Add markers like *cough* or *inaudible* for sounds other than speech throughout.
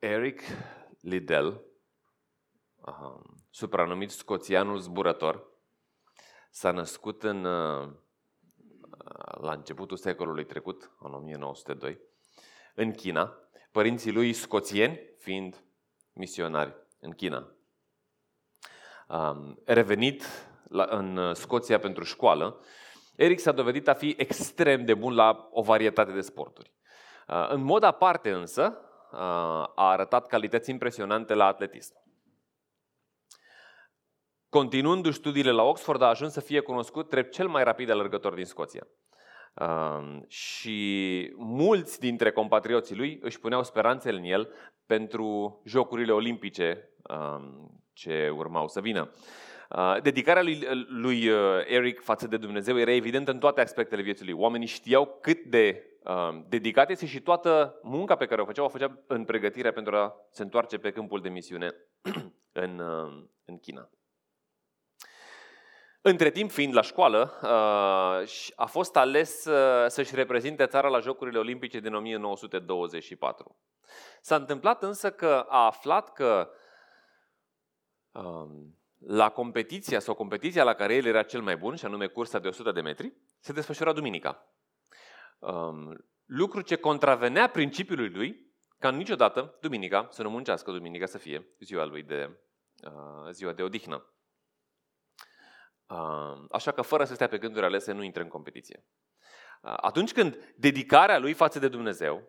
Eric Liddell, supranumit scoțianul zburător, s-a născut în, uh, la începutul secolului trecut, în 1902, în China, părinții lui scoțieni fiind misionari în China. Revenit în Scoția pentru școală, Eric s-a dovedit a fi extrem de bun la o varietate de sporturi. Uh, în mod aparte însă, uh, a arătat calități impresionante la atletism. Continuându-și studiile la Oxford, a ajuns să fie cunoscut drept cel mai rapid alergător din Scoția. Uh, și mulți dintre compatrioții lui își puneau speranțele în el pentru Jocurile Olimpice ce urmau să vină. Dedicarea lui, lui Eric față de Dumnezeu era evidentă în toate aspectele vieții lui. Oamenii știau cât de Um, dedicat este și toată munca pe care o făcea, o făcea în pregătirea pentru a se întoarce pe câmpul de misiune *clears throat* în, um, în China. Între timp, fiind la școală, uh, a fost ales uh, să-și reprezinte țara la Jocurile Olimpice din 1924. S-a întâmplat însă că a aflat că um, la competiția sau competiția la care el era cel mai bun, și anume cursa de 100 de metri, se desfășura duminica um, lucru ce contravenea principiului lui ca niciodată duminica să nu muncească, duminica să fie ziua lui de, uh, ziua de odihnă. Uh, așa că fără să stea pe gânduri alese, nu intră în competiție. Uh, atunci când dedicarea lui față de Dumnezeu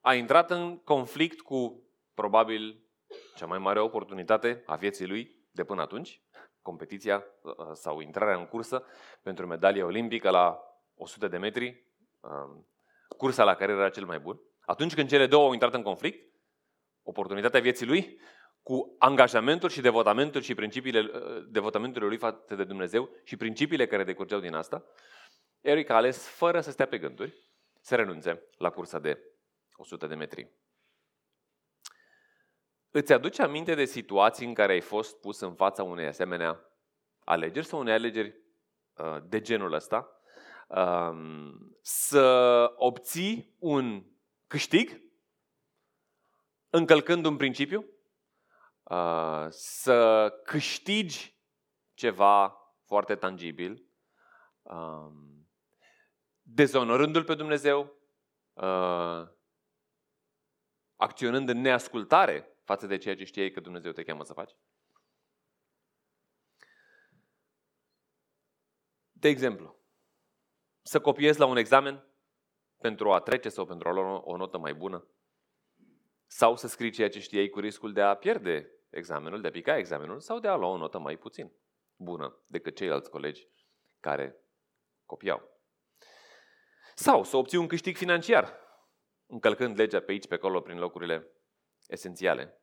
a intrat în conflict cu probabil cea mai mare oportunitate a vieții lui de până atunci, competiția uh, sau intrarea în cursă pentru medalia olimpică la 100 de metri, Um, cursa la care era cel mai bun, atunci când cele două au intrat în conflict, oportunitatea vieții lui cu angajamentul și devotamentul și principiile uh, devotamentul lui față de Dumnezeu și principiile care decurgeau din asta, Eric a ales, fără să stea pe gânduri, să renunțe la cursa de 100 de metri. Îți aduce aminte de situații în care ai fost pus în fața unei asemenea alegeri sau unei alegeri uh, de genul ăsta? Um, să obții un câștig încălcând un principiu, uh, să câștigi ceva foarte tangibil, um, dezonorându-L pe Dumnezeu, uh, acționând în neascultare față de ceea ce știai că Dumnezeu te cheamă să faci. De exemplu, să copiezi la un examen pentru a trece sau pentru a lua o notă mai bună? Sau să scrii ceea ce știai cu riscul de a pierde examenul, de a pica examenul sau de a lua o notă mai puțin bună decât ceilalți colegi care copiau. Sau să obții un câștig financiar, încălcând legea pe aici, pe acolo, prin locurile esențiale.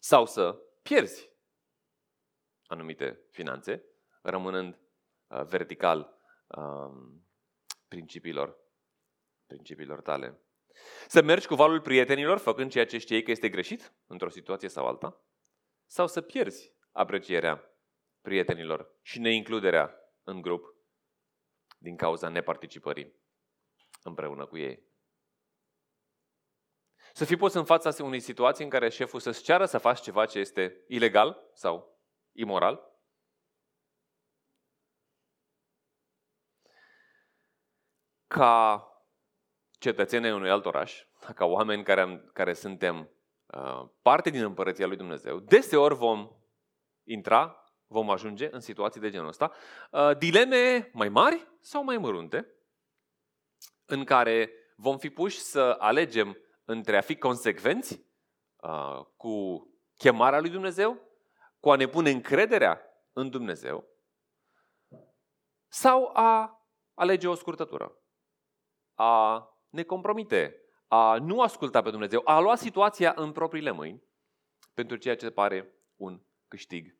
Sau să pierzi anumite finanțe, rămânând Uh, vertical um, principiilor, principiilor tale. Să mergi cu valul prietenilor făcând ceea ce știi că este greșit într-o situație sau alta? Sau să pierzi aprecierea prietenilor și neincluderea în grup din cauza neparticipării împreună cu ei? Să fii pus în fața unei situații în care șeful să-ți ceară să faci ceva ce este ilegal sau imoral ca cetățenii unui alt oraș, ca oameni care, am, care suntem uh, parte din împărăția lui Dumnezeu, deseori vom intra, vom ajunge în situații de genul ăsta, uh, dileme mai mari sau mai mărunte, în care vom fi puși să alegem între a fi consecvenți uh, cu chemarea lui Dumnezeu, cu a ne pune încrederea în Dumnezeu, sau a alege o scurtătură a ne compromite, a nu asculta pe Dumnezeu, a lua situația în propriile mâini pentru ceea ce pare un câștig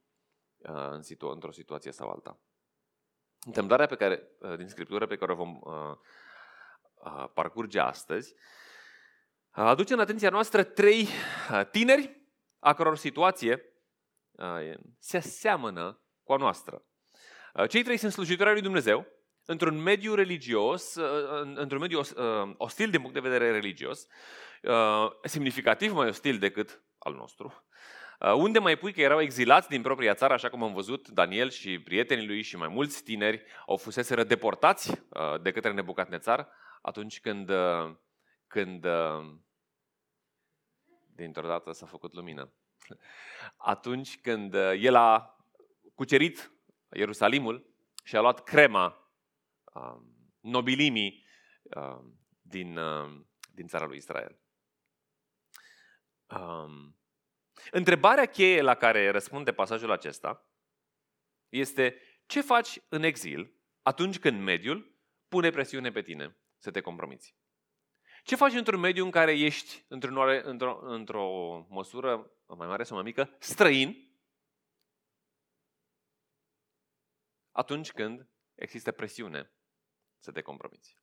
uh, în situ- într-o situație sau alta. Întâmplarea pe care, uh, din Scriptură pe care o vom uh, parcurge astăzi aduce în atenția noastră trei tineri a căror situație se aseamănă cu a noastră. Cei trei sunt slujitori lui Dumnezeu, într-un mediu religios, uh, într-un mediu uh, ostil din punct de vedere religios, semnificativ mai ostil decât al nostru, unde mai pui că erau exilați din propria țară, așa cum am văzut, Daniel și prietenii lui și mai mulți tineri au fuseseră deportați de către Nebucadnețar atunci când, când dintr-o dată s-a făcut lumină. *laughs* Atunci când el a cucerit Ierusalimul și a luat crema um, nobilimii um, din, um, din țara lui Israel. Um, întrebarea cheie la care răspunde pasajul acesta este ce faci în exil atunci când mediul pune presiune pe tine să te compromiți? Ce faci într-un mediu în care ești, într-o, într-o, într-o măsură mai mare sau mai mică, străin atunci când există presiune să te compromiți.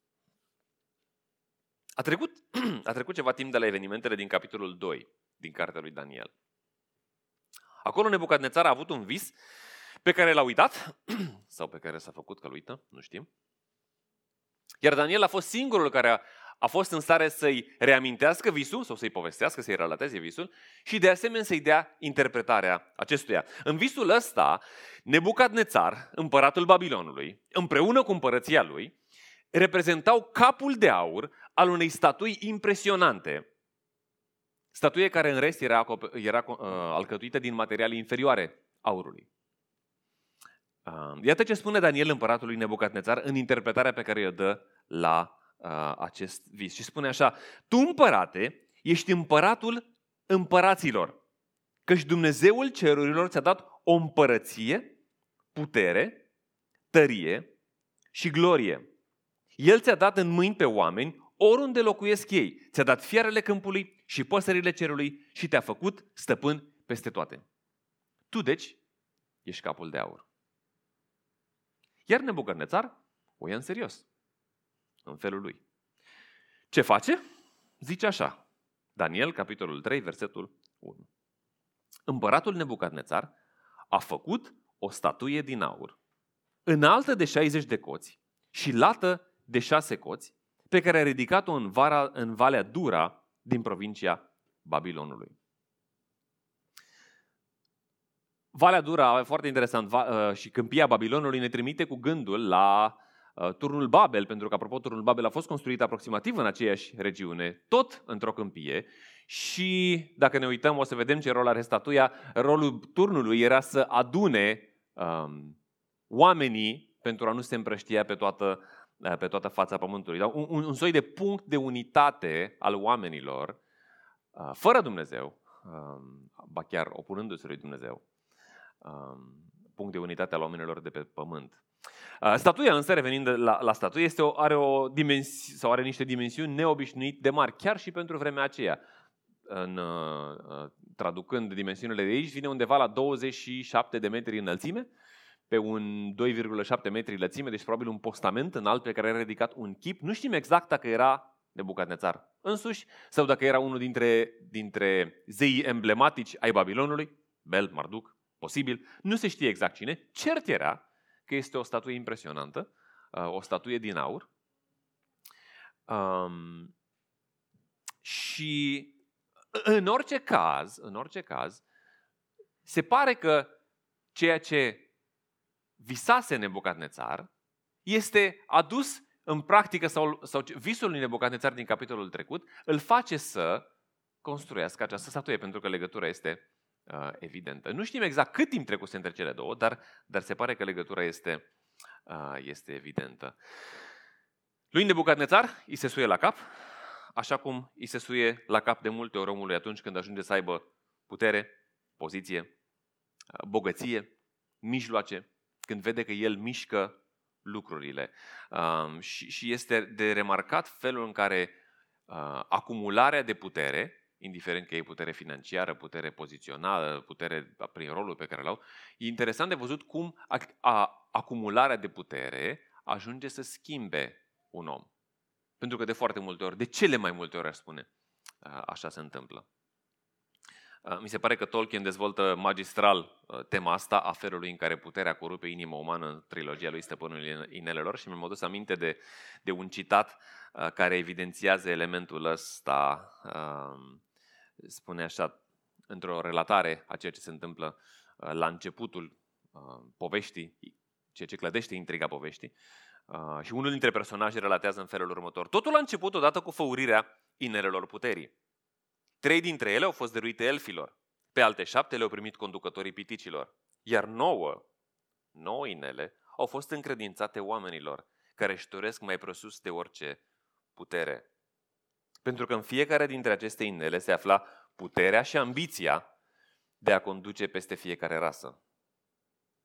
A trecut, *clears throat* a trecut ceva timp de la evenimentele din capitolul 2 din cartea lui Daniel. Acolo Nebucadnețar a avut un vis pe care l-a uitat, *clears throat* sau pe care s-a făcut că uită, nu știm. Iar Daniel a fost singurul care a, a fost în stare să-i reamintească visul sau să-i povestească, să-i relateze visul și de asemenea să-i dea interpretarea acestuia. În visul ăsta, Nebucadnețar, împăratul Babilonului, împreună cu împărăția lui, reprezentau capul de aur al unei statui impresionante. Statuie care în rest era, era uh, alcătuită din materiale inferioare aurului. Uh, iată ce spune Daniel împăratului Nebucadnețar în interpretarea pe care o dă la uh, acest vis. Și spune așa, tu împărate, ești împăratul împăraților, căci Dumnezeul cerurilor ți-a dat o împărăție, putere, tărie și glorie. El ți-a dat în mâini pe oameni oriunde locuiesc ei. Ți-a dat fiarele câmpului și păsările cerului și te-a făcut stăpân peste toate. Tu, deci, ești capul de aur. Iar Nebucadnețar o ia în serios în felul lui. Ce face? Zice așa, Daniel, capitolul 3, versetul 1. Împăratul Nebucadnețar a făcut o statuie din aur, înaltă de 60 de coți și lată de 6 coți, pe care a ridicat-o în, vara, în Valea Dura din provincia Babilonului. Valea Dura, foarte interesant, va, uh, și câmpia Babilonului ne trimite cu gândul la Uh, turnul Babel, pentru că, apropo, turnul Babel a fost construit aproximativ în aceeași regiune, tot într-o câmpie, și dacă ne uităm, o să vedem ce rol are statuia. Rolul turnului era să adune um, oamenii pentru a nu se împrăștia pe toată, uh, pe toată fața pământului. Da? Un, un soi de punct de unitate al oamenilor, uh, fără Dumnezeu, um, ba chiar opunându-se lui Dumnezeu, um, punct de unitate al oamenilor de pe pământ. Uh, statuia însă, revenind la, la statuie, este o, are, o dimensi, sau are niște dimensiuni neobișnuit de mari, chiar și pentru vremea aceea. În, uh, uh traducând dimensiunile de aici, vine undeva la 27 de metri înălțime, pe un 2,7 metri lățime, deci probabil un postament înalt pe care era ridicat un chip. Nu știm exact dacă era de Bucadnețar însuși sau dacă era unul dintre, dintre zeii emblematici ai Babilonului, Bel, Marduk, posibil. Nu se știe exact cine. Cert era că este o statuie impresionantă, uh, o statuie din aur. Um, și în orice caz, în orice caz, se pare că ceea ce visase Nebucadnețar este adus în practică sau, sau visul lui Nebucadnețar din capitolul trecut îl face să construiască această statuie, pentru că legătura este uh, evidentă. Nu știm exact cât timp trecuse între cele două, dar, dar se pare că legătura este, uh, este evidentă. Lui Nebucadnețar îi se suie la cap, așa cum îi se suie la cap de multe ori omului atunci când ajunge să aibă putere, poziție, uh, bogăție, mijloace, când vede că el mișcă lucrurile. Uh, și, și este de remarcat felul în care uh, acumularea de putere indiferent că e putere financiară, putere pozițională, putere prin rolul pe care l-au, e interesant de văzut cum a, a, acumularea de putere ajunge să schimbe un om. Pentru că de foarte multe ori, de cele mai multe ori aș spune, așa se întâmplă. Uh, mi se pare că Tolkien dezvoltă magistral uh, tema asta a felului în care puterea corupe inima umană în trilogia lui Stăpânul Inelelor și mi-am adus aminte de, de un citat uh, care evidențiază elementul ăsta. Spune așa, într-o relatare a ceea ce se întâmplă la începutul poveștii, ceea ce clădește intriga poveștii, și unul dintre personaje relatează în felul următor. Totul a început odată cu făurirea inelelor puterii. Trei dintre ele au fost dăruite elfilor, pe alte șapte le-au primit conducătorii piticilor, iar nouă, nouă inele, au fost încredințate oamenilor, care își doresc mai presus de orice putere. Pentru că în fiecare dintre aceste inele se afla puterea și ambiția de a conduce peste fiecare rasă.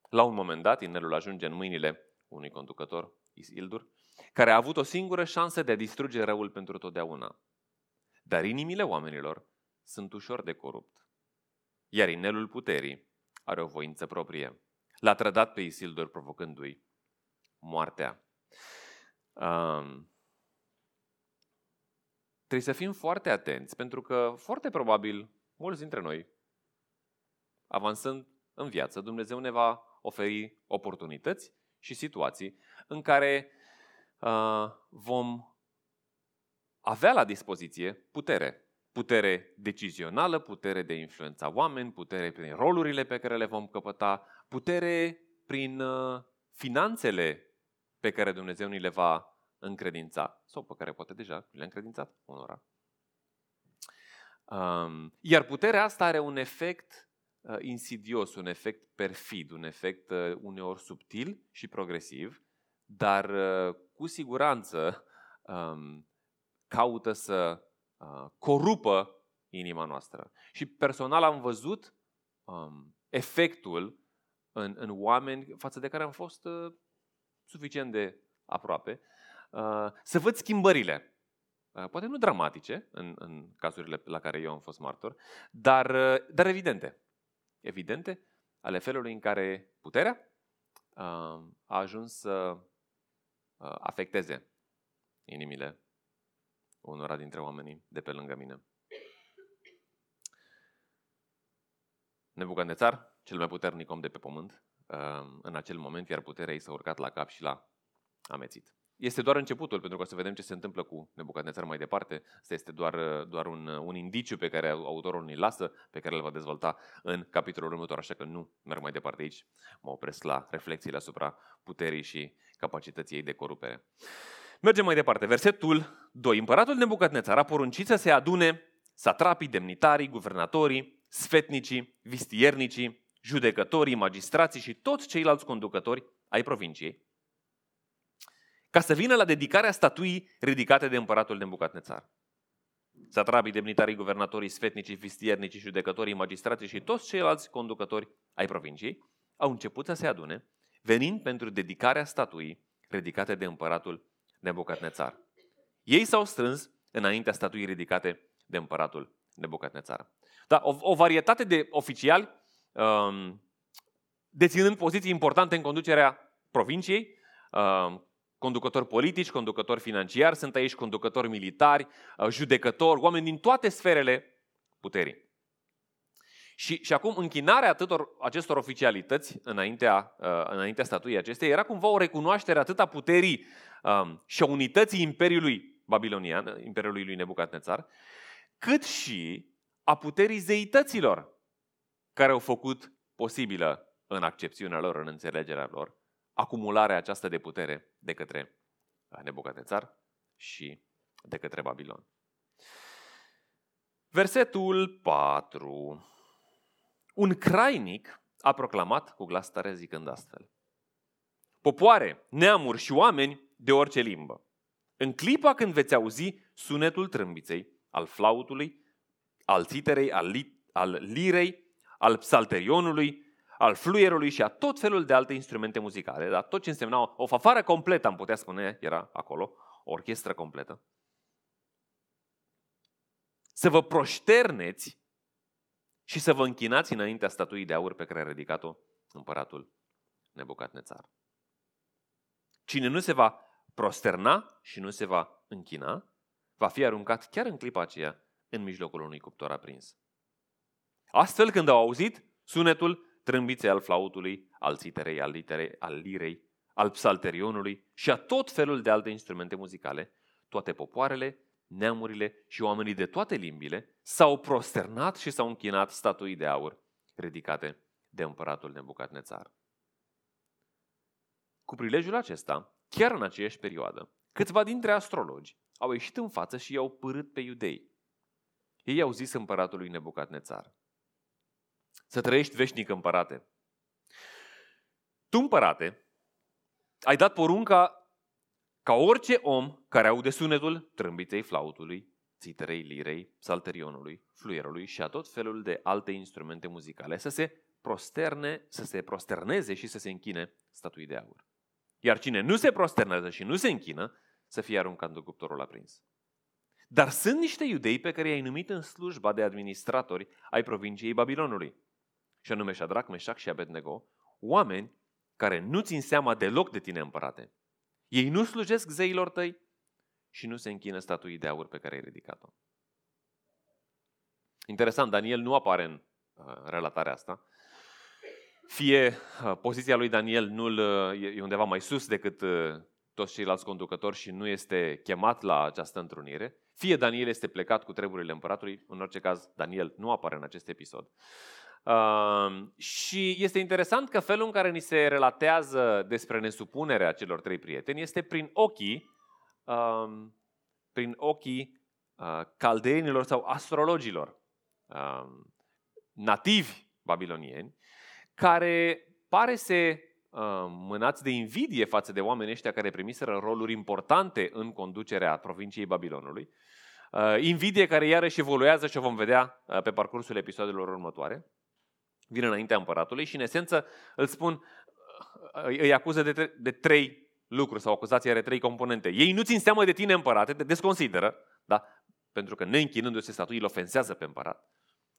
La un moment dat, inelul ajunge în mâinile unui conducător, Isildur, care a avut o singură șansă de a distruge răul pentru totdeauna. Dar inimile oamenilor sunt ușor de corupt. Iar inelul puterii are o voință proprie. L-a trădat pe Isildur provocându-i moartea. Um, trebuie să fim foarte atenți, pentru că foarte probabil mulți dintre noi, avansând în viață, Dumnezeu ne va oferi oportunități și situații în care uh, vom avea la dispoziție putere. Putere decizională, putere de influența oameni, putere prin rolurile pe care le vom căpăta, putere prin uh, finanțele pe care Dumnezeu ni le va încredința sau pe care poate deja le-a încredințat unora. Um, iar puterea asta are un efect uh, insidios, un efect perfid, un efect uh, uneori subtil și progresiv, dar uh, cu siguranță um, caută să uh, corupă inima noastră. Și personal am văzut um, efectul în, în oameni față de care am fost uh, suficient de aproape, uh, să văd schimbările. Uh, poate nu dramatice în, în cazurile la care eu am fost martor, dar, uh, dar evidente. Evidente ale felului în care puterea uh, a ajuns să uh, afecteze inimile unora dintre oamenii de pe lângă mine. Nebucandețar, cel mai puternic om de pe pământ, uh, în acel moment, iar puterea ei s-a urcat la cap și l-a amețit. Este doar începutul, pentru că o să vedem ce se întâmplă cu Nebucandețar mai departe. Asta este doar, uh, doar un, uh, un indiciu pe care autorul ni lasă, pe care îl va dezvolta în capitolul următor, așa că nu merg mai departe aici. Mă opresc la reflexiile asupra puterii și capacității ei de corupere. Mergem mai departe. Versetul 2. Împăratul Nebucadnețar a poruncit să se adune satrapii, demnitarii, guvernatorii, sfetnicii, vistiernicii, judecătorii, magistrații și toți ceilalți conducători ai provinciei, ca să vină la dedicarea statuii ridicate de împăratul Nebucadnețar. Satrapii, demnitarii, guvernatorii, sfetnicii, vistiernicii, judecătorii, magistrații și toți ceilalți conducători ai provinciei au început să se adune, venind pentru dedicarea statuii ridicate de împăratul Nebucadnețar. Ei s-au strâns înaintea statuii ridicate de împăratul Nebucadnețar. Da, o, o varietate de oficiali um, deținând poziții importante în conducerea provinciei, um, conducători politici, conducători financiari, sunt aici conducători militari, uh, judecători, oameni din toate sferele puterii. Și, și acum închinarea atâtor, acestor oficialități înaintea, uh, înaintea statuii acestei era cumva o recunoaștere atât a puterii um, și a unității Imperiului Babilonian, Imperiului lui Nebucadnețar, cât și a puterii zeităților care au făcut posibilă în accepțiunea lor, în înțelegerea lor, acumularea aceasta de putere de către Nebucadnețar și de către Babilon. Versetul 4. Un crainic a proclamat cu glas tare zicând astfel. Popoare, neamuri și oameni de orice limbă. În clipa când veți auzi sunetul trâmbiței, al flautului, al țiterei, al, li- al lirei, al psalterionului, al fluierului și a tot felul de alte instrumente muzicale, dar tot ce însemna o fafară completă, am putea spune, era acolo, o orchestră completă. Să vă proșterneți și să vă închinați înaintea statuii de aur pe care a ridicat-o împăratul Nebucadnețar. Cine nu se va prosterna și nu se va închina, va fi aruncat chiar în clipa aceea în mijlocul unui cuptor aprins. Astfel, când au auzit sunetul trâmbiței al flautului, al țiterei, al, literei, al lirei, al psalterionului și a tot felul de alte instrumente muzicale, toate popoarele, neamurile și oamenii de toate limbile s-au prosternat și s-au închinat statui de aur ridicate de împăratul Nebucadnețar. Cu prilejul acesta, chiar în aceeași perioadă, câțiva dintre astrologi au ieșit în față și i-au părât pe iudei. Ei au zis împăratului Nebucadnețar, să trăiești veșnic împărate. Tu, împărate, ai dat porunca ca orice om care aude sunetul trâmbiței flautului, țiterei lirei, salterionului, fluierului și a tot felul de alte instrumente muzicale să se prosterne, să se prosterneze și să se închine statui de aur. Iar cine nu se prosternează și nu se închină, să fie aruncat în cuptorul aprins. Dar sunt niște iudei pe care i-ai numit în slujba de administratori ai provinciei Babilonului, și anume Shadrach, Meșac și Abednego, oameni care nu țin seama deloc de tine, împărate. Ei nu slujesc zeilor tăi și nu se închină statuii de aur pe care ai ridicat-o. Interesant, Daniel nu apare în uh, relatarea asta. Fie uh, poziția lui Daniel nu uh, e undeva mai sus decât uh, toți ceilalți conducători și nu este chemat la această întrunire, fie Daniel este plecat cu treburile împăratului, în orice caz Daniel nu apare în acest episod. Uh, și este interesant că felul în care ni se relatează despre nesupunerea celor trei prieteni este prin ochii, uh, prin ochii uh, caldeenilor sau astrologilor uh, nativi babilonieni, care pare se Uh, mânați de invidie față de oamenii ăștia care primiseră roluri importante în conducerea provinciei Babilonului. Uh, invidie care iarăși evoluează și o vom vedea uh, pe parcursul episoadelor următoare. Vine înaintea împăratului și în esență îl spun, îi acuză de, tre- de trei lucruri sau acuzația are trei componente. Ei nu țin seama de tine împărate, te desconsideră, da? pentru că neînchinându-se statui îl ofensează pe împărat.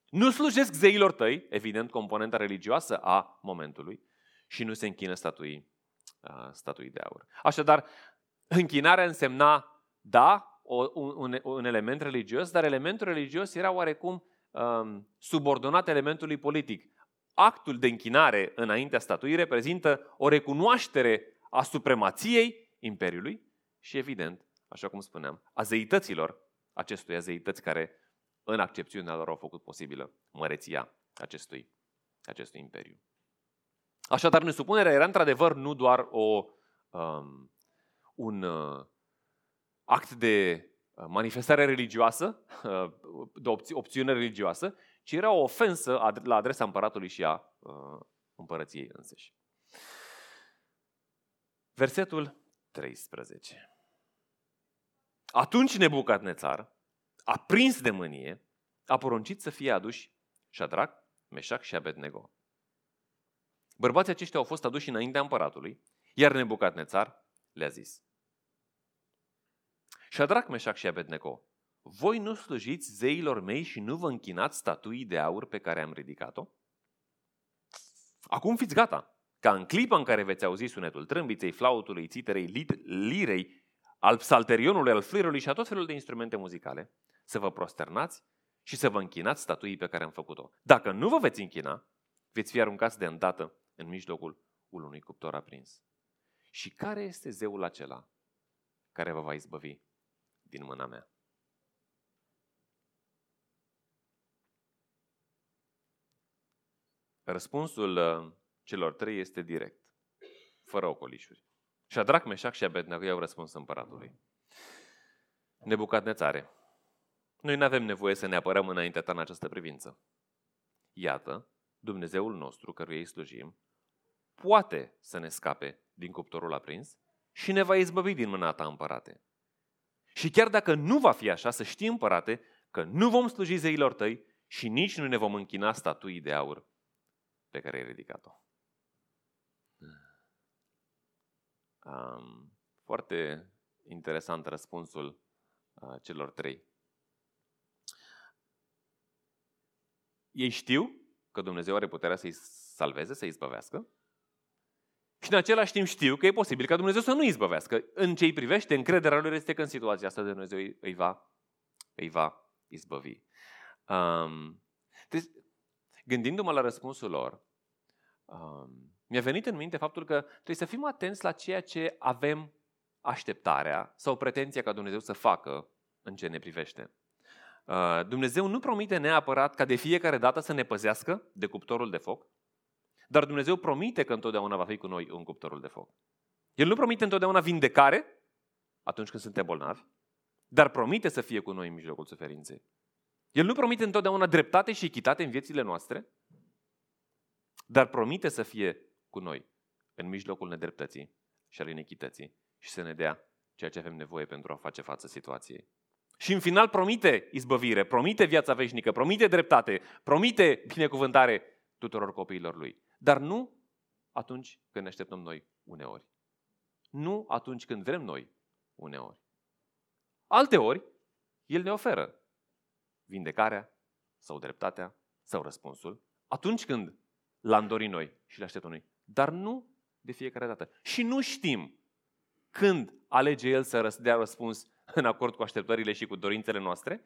Nu slujesc zeilor tăi, evident componenta religioasă a momentului și nu se închină statuii, statuii de aur. Așadar, închinarea însemna, da, un, un element religios, dar elementul religios era oarecum um, subordonat elementului politic. Actul de închinare înaintea statuii reprezintă o recunoaștere a supremației Imperiului și, evident, așa cum spuneam, a zeităților acestuia zeități care, în accepțiunea lor, au făcut posibilă măreția acestui, acestui imperiu. Așadar, nesupunerea era într-adevăr nu doar o, um, un uh, act de uh, manifestare religioasă, uh, de opți- opțiune religioasă, ci era o ofensă la adresa împăratului și a uh, împărăției însăși. Versetul 13. Atunci Nebucadnețar, aprins de mânie, a poruncit să fie aduși Shadrach, Meșac și Abednego. Bărbații aceștia au fost aduși înaintea împăratului, iar Nebucadnețar le-a zis. Shadrach, Meșac și Abednego, voi nu slujiți zeilor mei și nu vă închinați statuii de aur pe care am ridicat-o? Acum fiți gata, ca în clipa în care veți auzi sunetul trâmbiței, flautului, țiterei, lirei, al psalterionului, al fluierului și a tot felul de instrumente muzicale, să vă prosternați și să vă închinați statuii pe care am făcut-o. Dacă nu vă veți închina, veți fi aruncați de îndată în mijlocul unui cuptor aprins. Și care este zeul acela care vă va izbăvi din mâna mea? Răspunsul uh, celor trei este direct, fără ocolișuri. Shadrach, Meșac și Abednego i-au răspuns împăratului. Nebucadnețare, noi nu avem nevoie să ne apărăm înaintea ta în această privință. Iată, Dumnezeul nostru, căruia îi slujim, poate să ne scape din cuptorul aprins și ne va izbăvi din mâna ta, împărate. Și chiar dacă nu va fi așa, să știi, împărate, că nu vom sluji zeilor tăi și nici nu ne vom închina statuii de aur pe care ai ridicat-o. Um, foarte interesant răspunsul uh, celor trei. Ei știu că Dumnezeu are puterea să-i salveze, să-i izbăvească. Și în același timp știu că e posibil ca Dumnezeu să nu izbăvească. În ce îi privește, încrederea lor este că în situația asta Dumnezeu îi va, îi va izbăvi. Um, deci, gândindu-mă la răspunsul lor, um, mi-a venit în minte faptul că trebuie să fim atenți la ceea ce avem așteptarea sau pretenția ca Dumnezeu să facă în ce ne privește. Uh, Dumnezeu nu promite neapărat ca de fiecare dată să ne păzească de cuptorul de foc, dar Dumnezeu promite că întotdeauna va fi cu noi în cuptorul de foc. El nu promite întotdeauna vindecare atunci când suntem bolnavi, dar promite să fie cu noi în mijlocul suferinței. El nu promite întotdeauna dreptate și echitate în viețile noastre, dar promite să fie cu noi în mijlocul nedreptății și al inechității și să ne dea ceea ce avem nevoie pentru a face față situației. Și în final promite izbăvire, promite viața veșnică, promite dreptate, promite binecuvântare tuturor copiilor lui. Dar nu atunci când ne așteptăm noi uneori. Nu atunci când vrem noi uneori. Alte ori, El ne oferă vindecarea sau dreptatea sau răspunsul atunci când l-am dorit noi și le așteptăm noi. Dar nu de fiecare dată. Și nu știm când alege El să dea răspuns în acord cu așteptările și cu dorințele noastre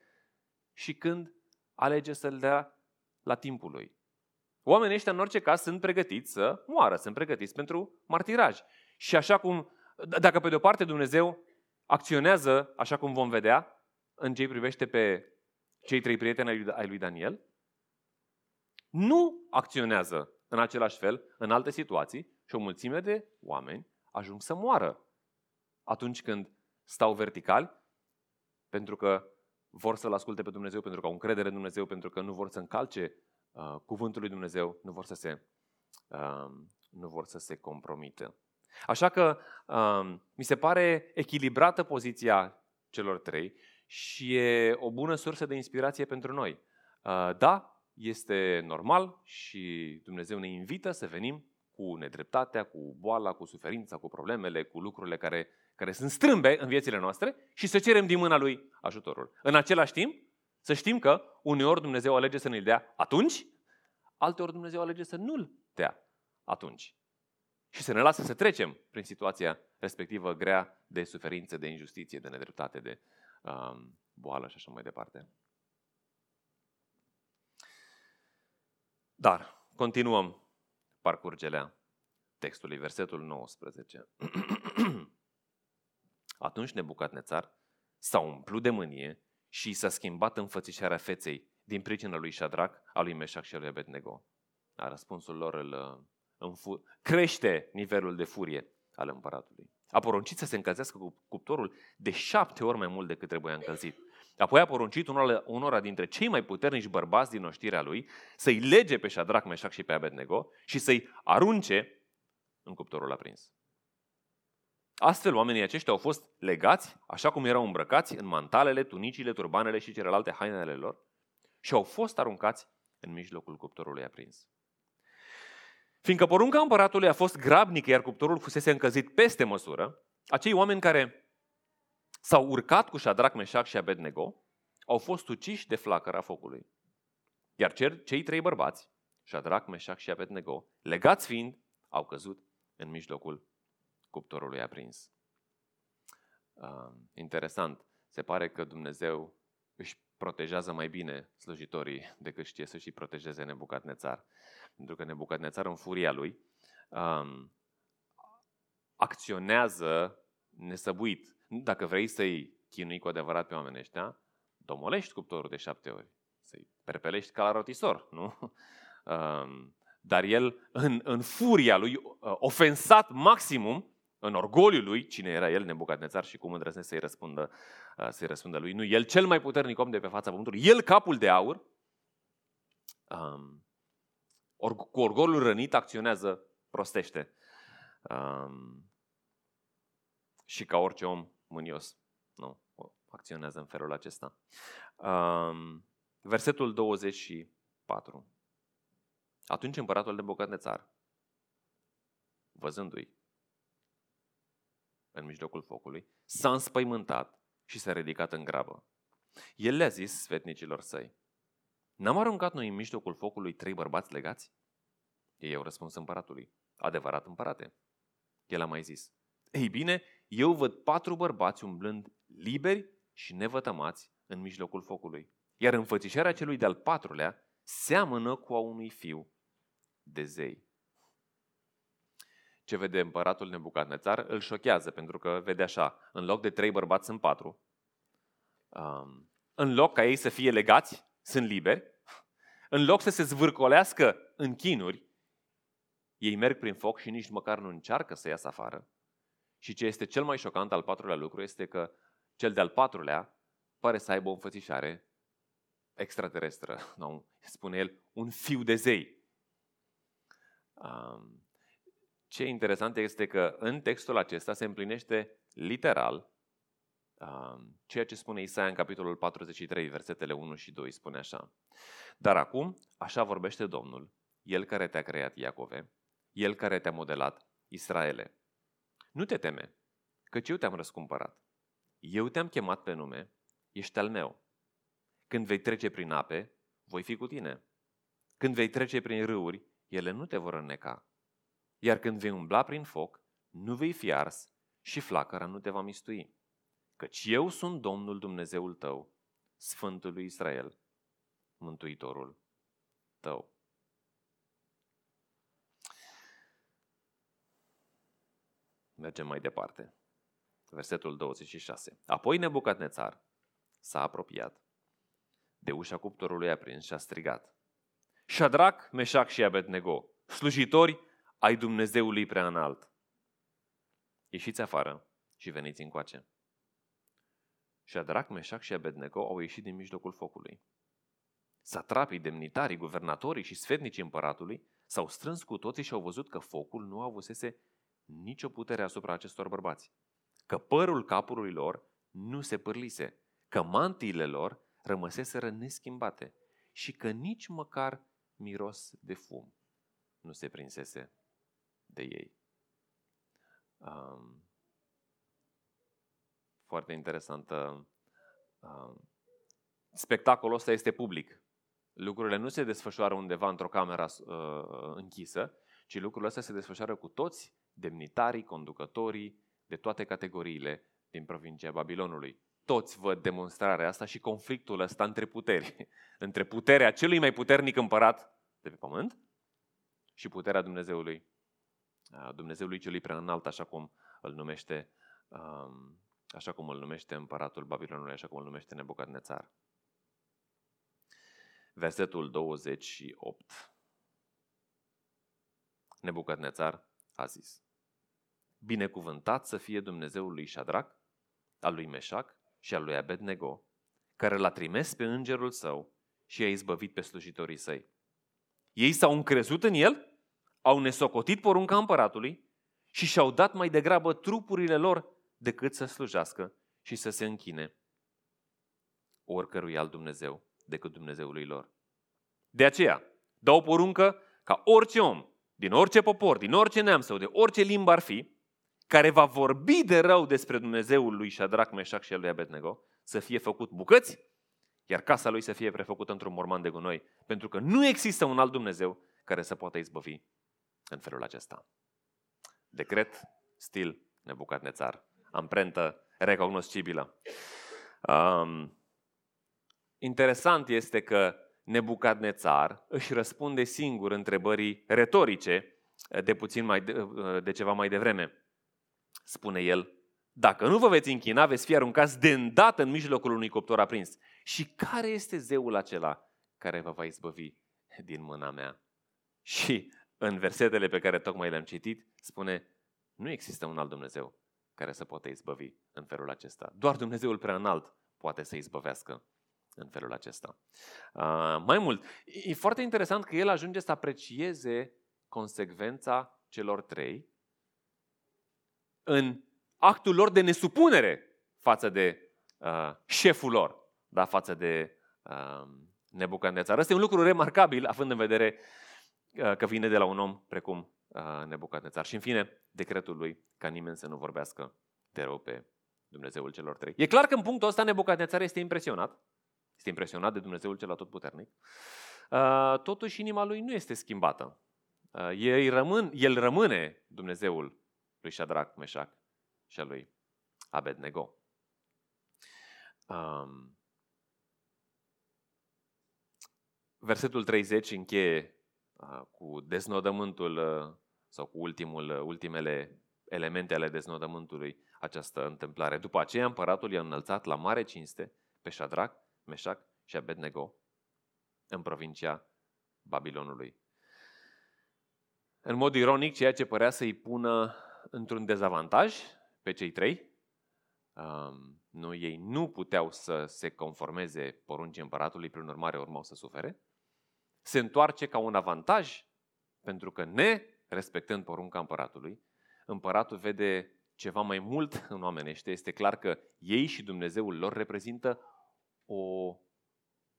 și când alege să-l dea la timpul lui. Oamenii ăștia, în orice caz, sunt pregătiți să moară, sunt pregătiți pentru martiraj. Și așa cum, dacă pe de o parte Dumnezeu acționează, așa cum vom vedea, în ce privește pe cei trei prieteni ai lui Daniel, nu acționează în același fel în alte situații și o mulțime de oameni ajung să moară atunci când stau verticali pentru că vor să-L asculte pe Dumnezeu, pentru că au încredere în Dumnezeu, pentru că nu vor să încalce uh, cuvântul lui Dumnezeu, nu vor să se, uh, nu vor să se compromită. Așa că uh, mi se pare echilibrată poziția celor trei și e o bună sursă de inspirație pentru noi. Uh, da, este normal și Dumnezeu ne invită să venim cu nedreptatea, cu boala, cu suferința, cu problemele, cu lucrurile care care sunt strâmbe în viețile noastre și să cerem din mâna Lui ajutorul. În același timp, să știm că uneori Dumnezeu alege să ne-l dea atunci, alteori Dumnezeu alege să nu-l dea atunci. Și să ne lasă să trecem prin situația respectivă grea de suferință, de injustiție, de nedreptate, de um, boală și așa mai departe. Dar, continuăm parcurgelea textului, versetul 19. *clears throat* Atunci Nebucadnețar s-a umplut de mânie și s-a schimbat înfățișarea feței din pricina lui Shadrach, a lui Meșac și a lui Abednego. A răspunsul lor îl înfu- crește nivelul de furie al împăratului. A poruncit să se încălzească cu cuptorul de șapte ori mai mult decât trebuia încălzit. Apoi a poruncit unora, unora dintre cei mai puternici bărbați din oștirea lui să-i lege pe Shadrach, Meșac și pe Abednego și să-i arunce în cuptorul aprins. Astfel, oamenii aceștia au fost legați, așa cum erau îmbrăcați, în mantalele, tunicile, turbanele și celelalte hainele lor și au fost aruncați în mijlocul cuptorului aprins. Fiindcă porunca împăratului a fost grabnică, iar cuptorul fusese încălzit peste măsură, acei oameni care s-au urcat cu Shadrach, Meșac și Abednego au fost uciși de flacăra focului. Iar cei trei bărbați, Shadrach, Meșac și Abednego, legați fiind, au căzut în mijlocul cuptorului aprins. Uh, interesant. Se pare că Dumnezeu își protejează mai bine slujitorii decât știe să-și protejeze Nebucadnețar. Pentru că Nebucadnețar în furia lui um, acționează nesăbuit. Dacă vrei să-i chinui cu adevărat pe oamenii ăștia, domolești cuptorul de șapte ori. Să-i perpelești ca la rotisor, nu? Um, dar el, în, în furia lui, uh, ofensat maximum, în orgoliul lui, cine era el, Nebucadnețar, și cum îndrăznesc să-i răspundă, uh, să-i răspundă lui. Nu, el cel mai puternic om de pe fața pământului, el capul de aur, um, or, cu orgolul rănit acționează, prostește. Um, și ca orice om mânios, nu, acționează în felul acesta. Um, versetul 24. Atunci împăratul de Bocadnețar, văzându-i, în mijlocul focului, s-a înspăimântat și s-a ridicat în grabă. El le-a zis sfetnicilor săi, N-am aruncat noi în mijlocul focului trei bărbați legați? Ei au răspuns împăratului, adevărat împărate. El a mai zis, Ei bine, eu văd patru bărbați umblând liberi și nevătămați în mijlocul focului. Iar înfățișarea celui de-al patrulea seamănă cu a unui fiu de zei. Ce vede împăratul Nebucadnețar îl șochează, pentru că vede așa, în loc de trei bărbați sunt patru, um, în loc ca ei să fie legați, sunt liberi, în loc să se zvârcolească în chinuri, ei merg prin foc și nici măcar nu încearcă să iasă afară. Și ce este cel mai șocant al patrulea lucru este că cel de-al patrulea pare să aibă o înfățișare extraterestră. *laughs* Nu, spune el, un fiu de zei. Ce e interesant este că în textul acesta se împlinește literal ceea ce spune Isaia în capitolul 43, versetele 1 și 2, spune așa. Dar acum, așa vorbește Domnul, El care te-a creat, Iacove, El care te-a modelat, Israele. Nu te teme, căci eu te-am răscumpărat. Eu te-am chemat pe nume, ești al meu. Când vei trece prin ape, voi fi cu tine. Când vei trece prin râuri, ele nu te vor înneca. Iar când vei umbla prin foc, nu vei fi ars și flacăra nu te va mistui. Căci eu sunt Domnul Dumnezeul tău, Sfântul lui Israel, Mântuitorul tău. Mergem mai departe. Versetul 26. Apoi Nebucadnețar s-a apropiat de ușa cuptorului aprins și a strigat. Shadrach, Meșac și Abednego, slujitori ai Dumnezeului prea înalt. Ieșiți afară și veniți încoace. Shadrach, Meșac și Abednego au ieșit din mijlocul focului. Satrapii, demnitarii, guvernatorii și sfetnicii împăratului s-au strâns cu toții și au văzut că focul nu avusese nicio putere asupra acestor bărbați, că părul capului lor nu se pârlise, că mantiile lor rămăseseră neschimbate și că nici măcar miros de fum nu se prinsese de ei. Um, foarte interesantă. Um, spectacolul ăsta este public. Lucrurile nu se desfășoară undeva într-o cameră uh, închisă, ci lucrurile astea se desfășoară cu toți demnitarii, conducătorii de toate categoriile din provincia Babilonului. Toți văd demonstrarea asta și conflictul ăsta între puteri. *laughs* Între puterea celui mai puternic împărat de pe pământ și puterea Dumnezeului, Dumnezeului celui prea înalt, așa cum îl numește, așa cum îl numește împăratul Babilonului, așa cum îl numește Nebucadnețar. Versetul 28. Nebucadnețar a zis, Binecuvântat să fie Dumnezeul lui Shadrach, al lui Meșac și al lui Abednego, care l-a trimis pe îngerul său și a izbăvit pe slujitorii săi. Ei s-au încrezut în el, au nesocotit porunca împăratului și și-au dat mai degrabă trupurile lor decât să slujească și să se închine oricărui alt Dumnezeu decât Dumnezeului lor. De aceea, dau poruncă ca orice om, din orice popor, din orice neam sau de orice limbă ar fi, care va vorbi de rău despre Dumnezeul lui Shadrach, Meșac și al lui Abednego, să fie făcut bucăți, iar casa lui să fie prefăcută într-un morman de gunoi, pentru că nu există un alt Dumnezeu care să poată izbăvi în felul acesta. Decret, stil, Nebucadnețar, amprentă recognoscibilă. Um, interesant este că Nebucadnețar își răspunde singur întrebării retorice de puțin mai de, de ceva mai devreme spune el, dacă nu vă veți închina, veți fi aruncați de îndată în mijlocul unui cuptor aprins. Și care este zeul acela care vă va izbăvi din mâna mea? Și în versetele pe care tocmai le-am citit, spune, nu există un alt Dumnezeu care să poată izbăvi în felul acesta. Doar Dumnezeul prea înalt poate să izbăvească în felul acesta. Uh, mai mult, e foarte interesant că el ajunge să aprecieze consecvența celor trei în actul lor de nesupunere față de uh, șeful lor, da, față de uh, Nebucadnețar. Asta e un lucru remarcabil, având în vedere uh, că vine de la un om precum uh, Nebucadnețar. Și în fine, decretul lui ca nimeni să nu vorbească de rău pe Dumnezeul celor trei. E clar că în punctul ăsta Nebucadnețar este impresionat. Este impresionat de Dumnezeul cel atotputernic. Uh, totuși inima lui nu este schimbată. Uh, el, rămân, el rămâne Dumnezeul lui Shadrach, Meșac și a lui Abednego. Um, versetul 30 încheie uh, cu deznodământul uh, sau cu ultimul, uh, ultimele elemente ale deznodământului această întâmplare. După aceea, împăratul i-a înălțat la mare cinste pe Shadrach, Meșac și Abednego în provincia Babilonului. În mod ironic, ceea ce părea să-i pună într-un dezavantaj pe cei trei, um, nu, ei nu puteau să se conformeze poruncii împăratului, prin urmare urmau să sufere, se întoarce ca un avantaj, pentru că ne respectând porunca împăratului, împăratul vede ceva mai mult *laughs* în omenește. Este clar că ei și Dumnezeul lor reprezintă o,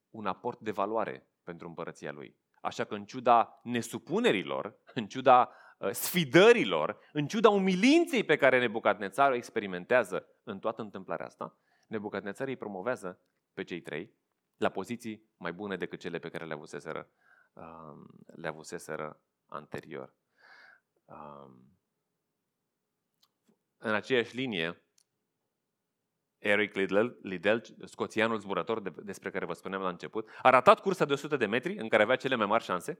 un aport de valoare pentru împărăția lui. Așa că în ciuda nesupunerilor, în ciuda uh, sfidărilor, în ciuda umilinței pe care Nebucadnețar o experimentează în toată întâmplarea asta, Nebucadnețar îi promovează pe cei trei la poziții mai bune decât cele pe care le avuseseră, uh, le avuseseră anterior. Um, în aceeași linie, Eric Liddell, Liddell scoțianul zburător de, despre care vă spuneam la început, a ratat cursa de 100 de metri, în care avea cele mai mari șanse,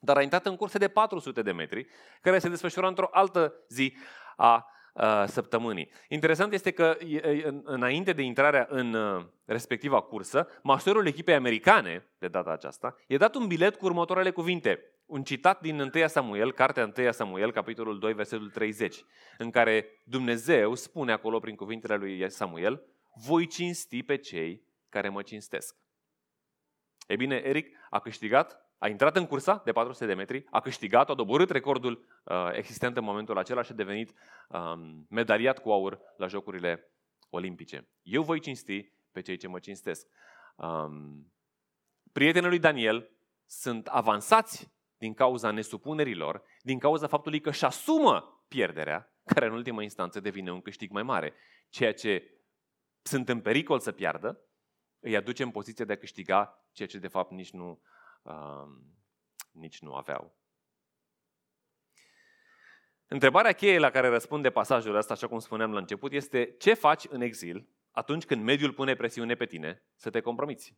dar a intrat în curse de 400 de metri, care se desfășura într-o altă zi a, a săptămânii. Interesant este că înainte de intrarea în respectiva cursă, masterul echipei americane, de data aceasta, i-a dat un bilet cu următoarele cuvinte un citat din 1 Samuel, cartea 1 Samuel, capitolul 2, versetul 30, în care Dumnezeu spune acolo prin cuvintele lui Samuel, voi cinsti pe cei care mă cinstesc. E bine, Eric a câștigat, a intrat în cursa de 400 de metri, a câștigat, a doborât recordul uh, existent în momentul acela și a devenit um, medaliat cu aur la Jocurile Olimpice. Eu voi cinsti pe cei ce mă cinstesc. Um, prietenii lui Daniel sunt avansați din cauza nesupunerilor, din cauza faptului că își asumă pierderea, care în ultimă instanță devine un câștig mai mare. Ceea ce sunt în pericol să piardă, îi aduce în poziție de a câștiga ceea ce de fapt nici nu, uh, nici nu aveau. Întrebarea cheie la care răspunde pasajul ăsta, așa cum spuneam la început, este ce faci în exil atunci când mediul pune presiune pe tine să te compromiți,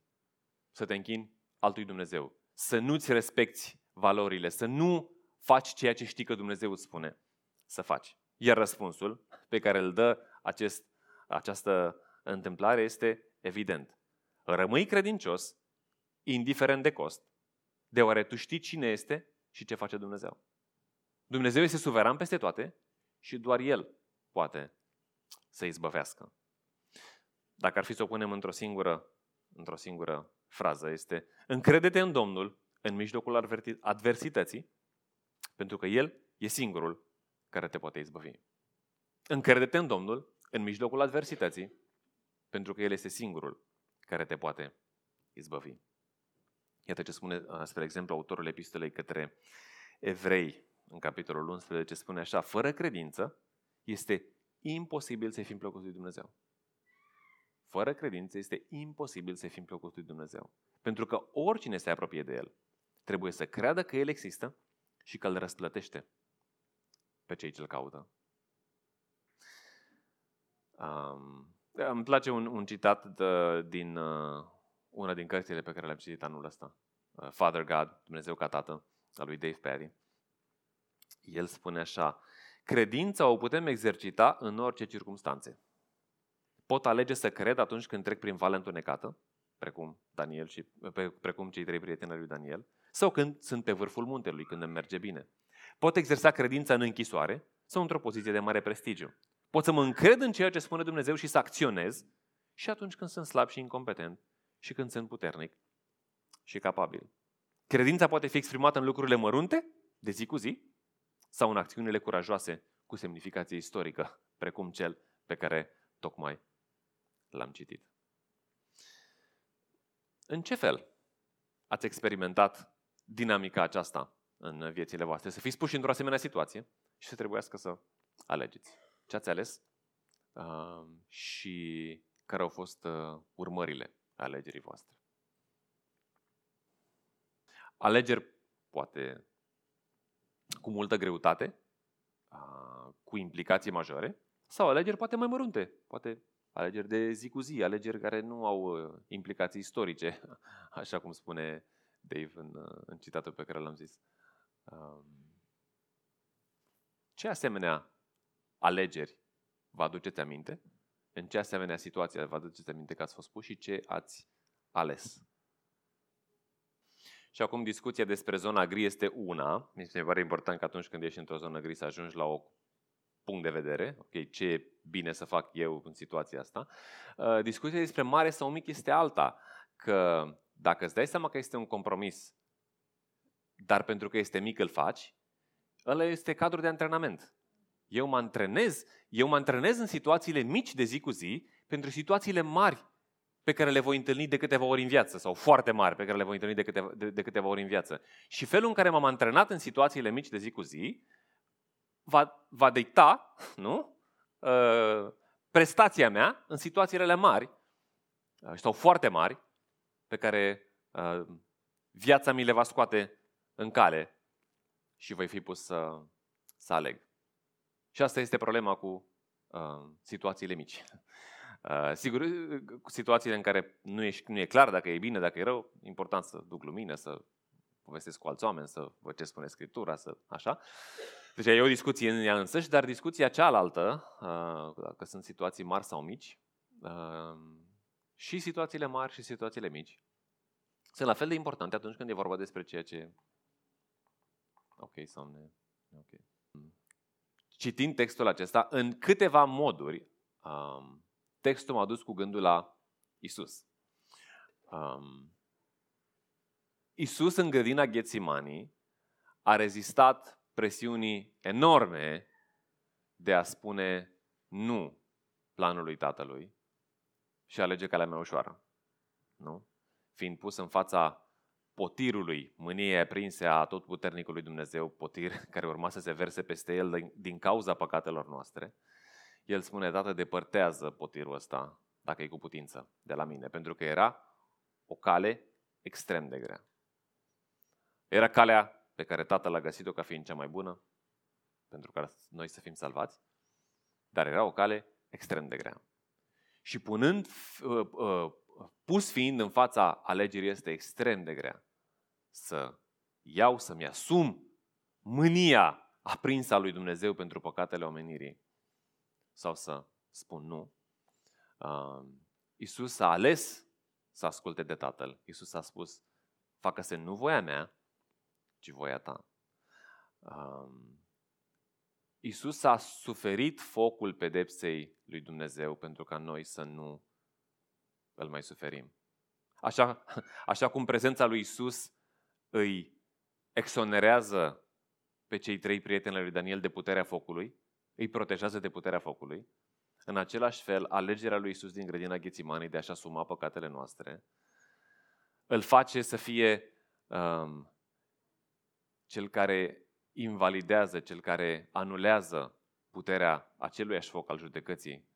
să te închini altui Dumnezeu, să nu-ți respecti valorile, să nu faci ceea ce știi că Dumnezeu îți spune să faci. Iar răspunsul pe care îl dă acest, această întâmplare este evident. Rămâi credincios, indiferent de cost, deoarece tu știi cine este și ce face Dumnezeu. Dumnezeu este suveran peste toate și doar El poate să izbăvească. Dacă ar fi să o punem într-o singură, într-o singură frază, este încredete în Domnul în mijlocul adversității, pentru că El e singurul care te poate izbăvi. Încrede-te în Domnul în mijlocul adversității, pentru că El este singurul care te poate izbăvi. Iată ce spune, spre exemplu, autorul epistolei către evrei, în capitolul 11, spune așa, fără credință este imposibil să fim plăcuți lui Dumnezeu. Fără credință este imposibil să fim plăcuți lui Dumnezeu. Pentru că oricine se apropie de El trebuie să creadă că El există și că îl răsplătește pe cei ce îl caută. Um, îmi place un, un citat de, din uh, una din cărțile pe care le-am citit anul ăsta. Uh, Father God, Dumnezeu ca Tată, al lui Dave Perry. El spune așa, credința o putem exercita în orice circunstanțe. Pot alege să cred atunci când trec prin vale întunecată, precum Daniel și precum cei trei prieteni ai lui Daniel, sau când sunt pe vârful muntelui, când îmi merge bine. Pot exersa credința în închisoare sau într-o poziție de mare prestigiu. Pot să mă încred în ceea ce spune Dumnezeu și să acționez și atunci când sunt slab și incompetent și când sunt puternic și capabil. Credința poate fi exprimată în lucrurile mărunte, de zi cu zi, sau în acțiunile curajoase cu semnificație istorică, precum cel pe care tocmai l-am citit. În ce fel ați experimentat dinamica aceasta în viețile voastre. Să fiți puși într-o asemenea situație și să trebuiască să alegeți. Ce ați ales uh, și care au fost uh, urmările alegerii voastre. Alegeri poate cu multă greutate, uh, cu implicații majore, sau alegeri poate mai mărunte, poate alegeri de zi cu zi, alegeri care nu au uh, implicații istorice, *laughs* așa cum spune Dave în, uh, în citatul pe care l-am zis. Um, ce asemenea alegeri vă aduceți aminte? În ce asemenea situație vă aduceți aminte că ați fost puși și ce ați ales? Și acum discuția despre zona gri este una. Mi se pare important că atunci când ești într-o zonă gri să ajungi la o punct de vedere, ok, ce e bine să fac eu în situația asta. Uh, discuția despre mare sau mic este alta, că dacă îți dai seama că este un compromis, dar pentru că este mic îl faci, ăla este cadrul de antrenament. Eu mă antrenez, eu mă antrenez în situațiile mici de zi cu zi pentru situațiile mari pe care le voi întâlni de câteva ori în viață, sau foarte mari pe care le voi întâlni de câteva, de, de câteva ori în viață. Și felul în care m-am antrenat în situațiile mici de zi cu zi va, va dicta *laughs* nu? Uh, prestația mea în situațiile mari uh, sau foarte mari pe care uh, viața mi le va scoate în cale și voi fi pus să, să aleg. Și asta este problema cu uh, situațiile mici. *laughs* Uh, sigur, cu situațiile în care nu e, nu e clar dacă e bine, dacă e rău, important să duc lumină, să povestesc cu alți oameni, să văd ce spune Scriptura, să așa. Deci e o discuție în ea însăși, dar discuția cealaltă, uh, dacă sunt situații mari sau mici, uh, și situațiile mari și situațiile mici, sunt la fel de importante atunci când e vorba despre ceea ce... Ok, sau ne... Ok. Citind textul acesta, în câteva moduri, um, textul m-a dus cu gândul la Isus. Um, Isus în grădina Ghețimanii a rezistat presiunii enorme de a spune nu planului tatălui și alege calea mea ușoară. Nu? Fiind pus în fața potirului, mâniei aprinse a tot puternicului Dumnezeu, potir *laughs* care urma să se verse peste el din cauza păcatelor noastre, el spune, Tată, depărtează potirul ăsta, dacă e cu putință, de la mine, pentru că era o cale extrem de grea. Era calea pe care Tatăl a găsit-o ca fiind cea mai bună, pentru ca noi să fim salvați, dar era o cale extrem de grea. Și punând, uh, uh, pus fiind în fața alegerii este extrem de grea să iau, să-mi asum mânia aprinsă a lui Dumnezeu pentru păcatele omenirii sau să spun nu. Uh, Isus a ales să asculte de Tatăl. Isus a spus, facă-se nu voia mea, ci voia ta. Um, Isus a suferit focul pedepsei lui Dumnezeu pentru ca noi să nu îl mai suferim. Așa, așa cum prezența lui Isus îi exonerează pe cei trei prieteni lui Daniel de puterea focului, îi protejează de puterea focului, în același fel, alegerea lui Isus din grădina Ghețimanii de a-și asuma păcatele noastre, îl face să fie um, cel care invalidează, cel care anulează puterea aceluiași foc al judecății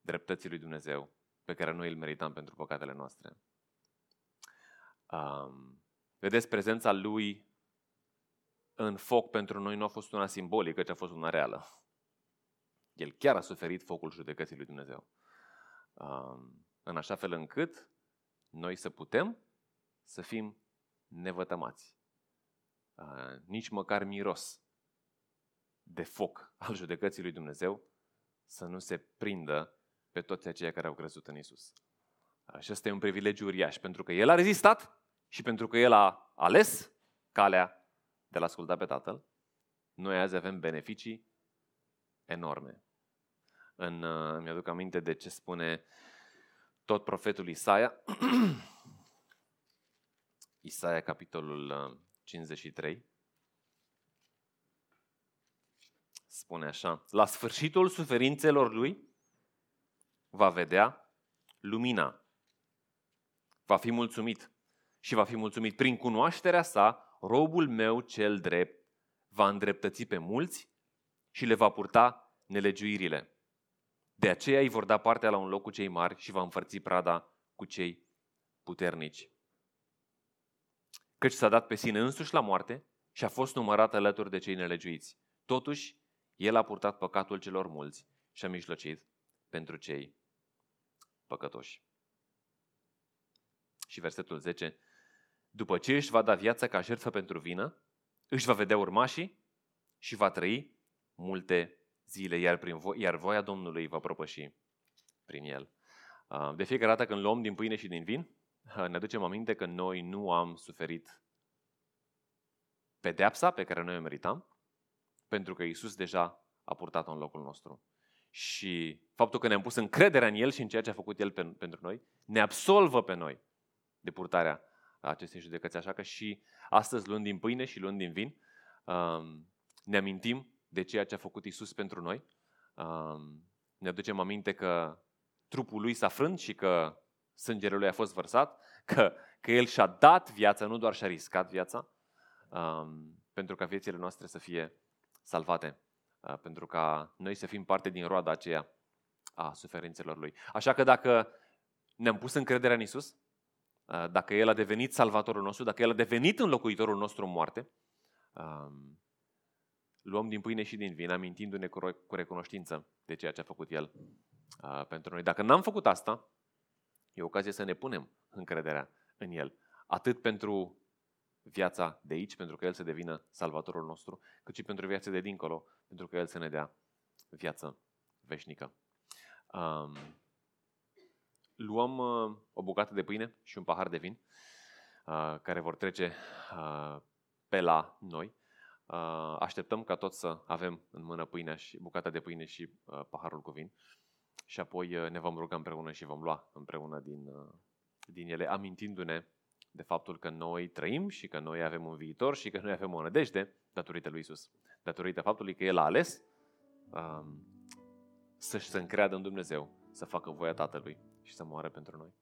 dreptății lui Dumnezeu pe care noi îl merităm pentru păcatele noastre. Um, vedeți, prezența lui în foc pentru noi nu a fost una simbolică, ci a fost una reală. El chiar a suferit focul judecății lui Dumnezeu. Um, în așa fel încât noi să putem să fim nevătămați nici măcar miros de foc al judecății lui Dumnezeu să nu se prindă pe toți aceia care au crezut în Isus. Și ăsta e un privilegiu uriaș, pentru că El a rezistat și pentru că El a ales calea de la asculta pe Tatăl, noi azi avem beneficii enorme. În, uh, mi-aduc aminte de ce spune tot profetul Isaia, *clears throat* Isaia capitolul uh, 53. Spune așa, la sfârșitul suferințelor lui va vedea lumina. Va fi mulțumit și va fi mulțumit prin cunoașterea sa, robul meu cel drept va îndreptăți pe mulți și le va purta nelegiuirile. De aceea îi vor da partea la un loc cu cei mari și va înfărți prada cu cei puternici căci s-a dat pe sine însuși la moarte și a fost numărat alături de cei nelegiuiți. Totuși, el a purtat păcatul celor mulți și a mijlocit pentru cei păcătoși. Și versetul 10. După ce își va da viața ca jertfă pentru vină, își va vedea urmașii și va trăi multe zile, iar, prin vo- iar voia Domnului va propăși prin el. Uh, de fiecare dată când luăm din pâine și din vin, uh, ne aducem aminte că noi nu am suferit pedeapsa pe care noi o meritam, pentru că Isus deja a purtat-o în locul nostru. Și faptul că ne-am pus încrederea în El și în ceea ce a făcut El pentru noi, ne absolvă pe noi de purtarea acestei judecăți. Așa că și astăzi, luând din pâine și luând din vin, um, ne amintim de ceea ce a făcut Isus pentru noi. Um, ne aducem aminte că trupul lui s-a frânt și că sângele lui a fost vărsat, că, că El și-a dat viața, nu doar și-a riscat viața, um, pentru ca viețile noastre să fie salvate, uh, pentru ca noi să fim parte din roada aceea a suferințelor Lui. Așa că dacă ne-am pus încrederea în Isus, uh, dacă El a devenit salvatorul nostru, dacă El a devenit înlocuitorul nostru în moarte, um, luăm din pâine și din vin, amintindu-ne cu recunoștință de ceea ce a făcut El uh, pentru noi. Dacă n-am făcut asta, e ocazie să ne punem încrederea în El. Atât pentru viața de aici, pentru că El să devină salvatorul nostru, cât și pentru viața de dincolo, pentru că El să ne dea viață veșnică. Um, luăm uh, o bucată de pâine și un pahar de vin, uh, care vor trece uh, pe la noi. Uh, așteptăm ca toți să avem în mână pâinea și bucata de pâine și uh, paharul cu vin și apoi uh, ne vom ruga împreună și vom lua împreună din, uh, din ele, amintindu-ne de faptul că noi trăim și că noi avem un viitor și că noi avem o nădejde datorită lui Isus. Datorită faptului că El a ales um, să-și să încreadă în Dumnezeu, să facă voia Tatălui și să moară pentru noi.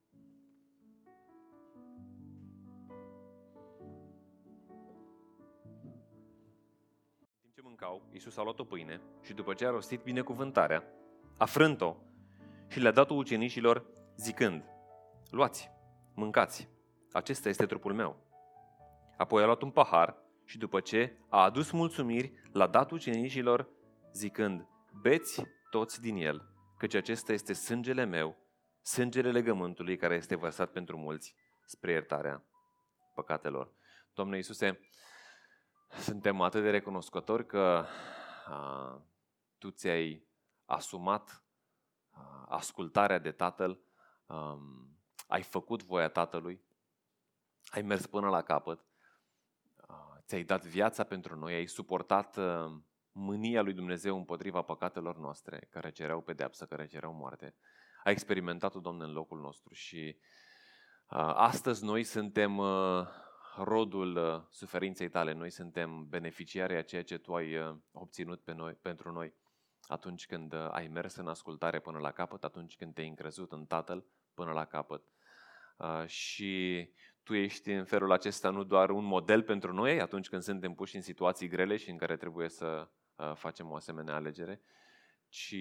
În timp ce mâncau, Iisus a luat o pâine și după ce a rostit binecuvântarea, a frânt-o și le-a dat-o ucenicilor zicând, luați, mâncați, acesta este trupul meu. Apoi a luat un pahar și după ce a adus mulțumiri, l-a dat ucenicilor, zicând, beți toți din el, căci acesta este sângele meu, sângele legământului care este vărsat pentru mulți spre iertarea păcatelor. Doamne Iisuse, suntem atât de recunoscători că a, Tu ți-ai asumat a, ascultarea de Tatăl, a, ai făcut voia Tatălui, ai mers până la capăt, ți-ai dat viața pentru noi, ai suportat mânia lui Dumnezeu împotriva păcatelor noastre, care cereau pedeapsă, care cereau moarte. Ai experimentat-o, Doamne, în locul nostru și astăzi noi suntem rodul suferinței tale, noi suntem beneficiari a ceea ce tu ai obținut pe noi, pentru noi atunci când ai mers în ascultare până la capăt, atunci când te-ai încrezut în Tatăl până la capăt. Și tu ești în felul acesta nu doar un model pentru noi atunci când suntem puși în situații grele și în care trebuie să uh, facem o asemenea alegere, ci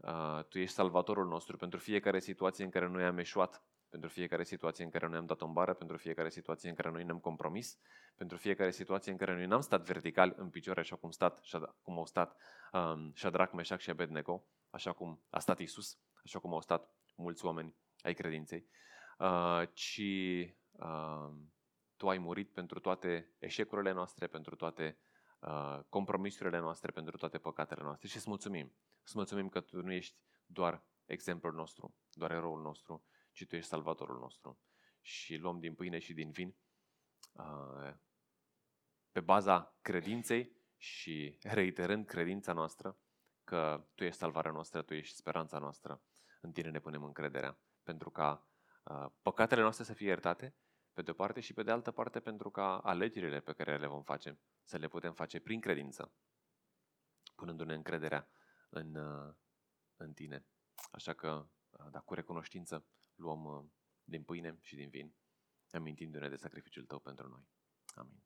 uh, tu ești salvatorul nostru pentru fiecare situație în care noi am eșuat, pentru fiecare situație în care noi am dat o bară, pentru fiecare situație în care noi ne-am compromis, pentru fiecare situație în care noi n-am stat vertical în picioare așa cum, stat, cum au stat um, Shadrach, Meșac și Abednego, așa cum a stat Isus, așa cum au stat mulți oameni ai credinței, uh, ci tu ai murit pentru toate eșecurile noastre, pentru toate uh, compromisurile noastre, pentru toate păcatele noastre și îți mulțumim. Îți mulțumim că tu nu ești doar exemplul nostru, doar eroul nostru, ci tu ești salvatorul nostru. Și luăm din pâine și din vin uh, pe baza credinței și reiterând credința noastră că tu ești salvarea noastră, tu ești speranța noastră, în tine ne punem încrederea, pentru ca uh, păcatele noastre să fie iertate pe de o parte și pe de altă parte pentru ca alegerile pe care le vom face să le putem face prin credință, punându-ne încrederea în, uh, în tine. Așa că, uh, da, cu recunoștință, luăm uh, din pâine și din vin, amintindu-ne de sacrificiul tău pentru noi. Amin.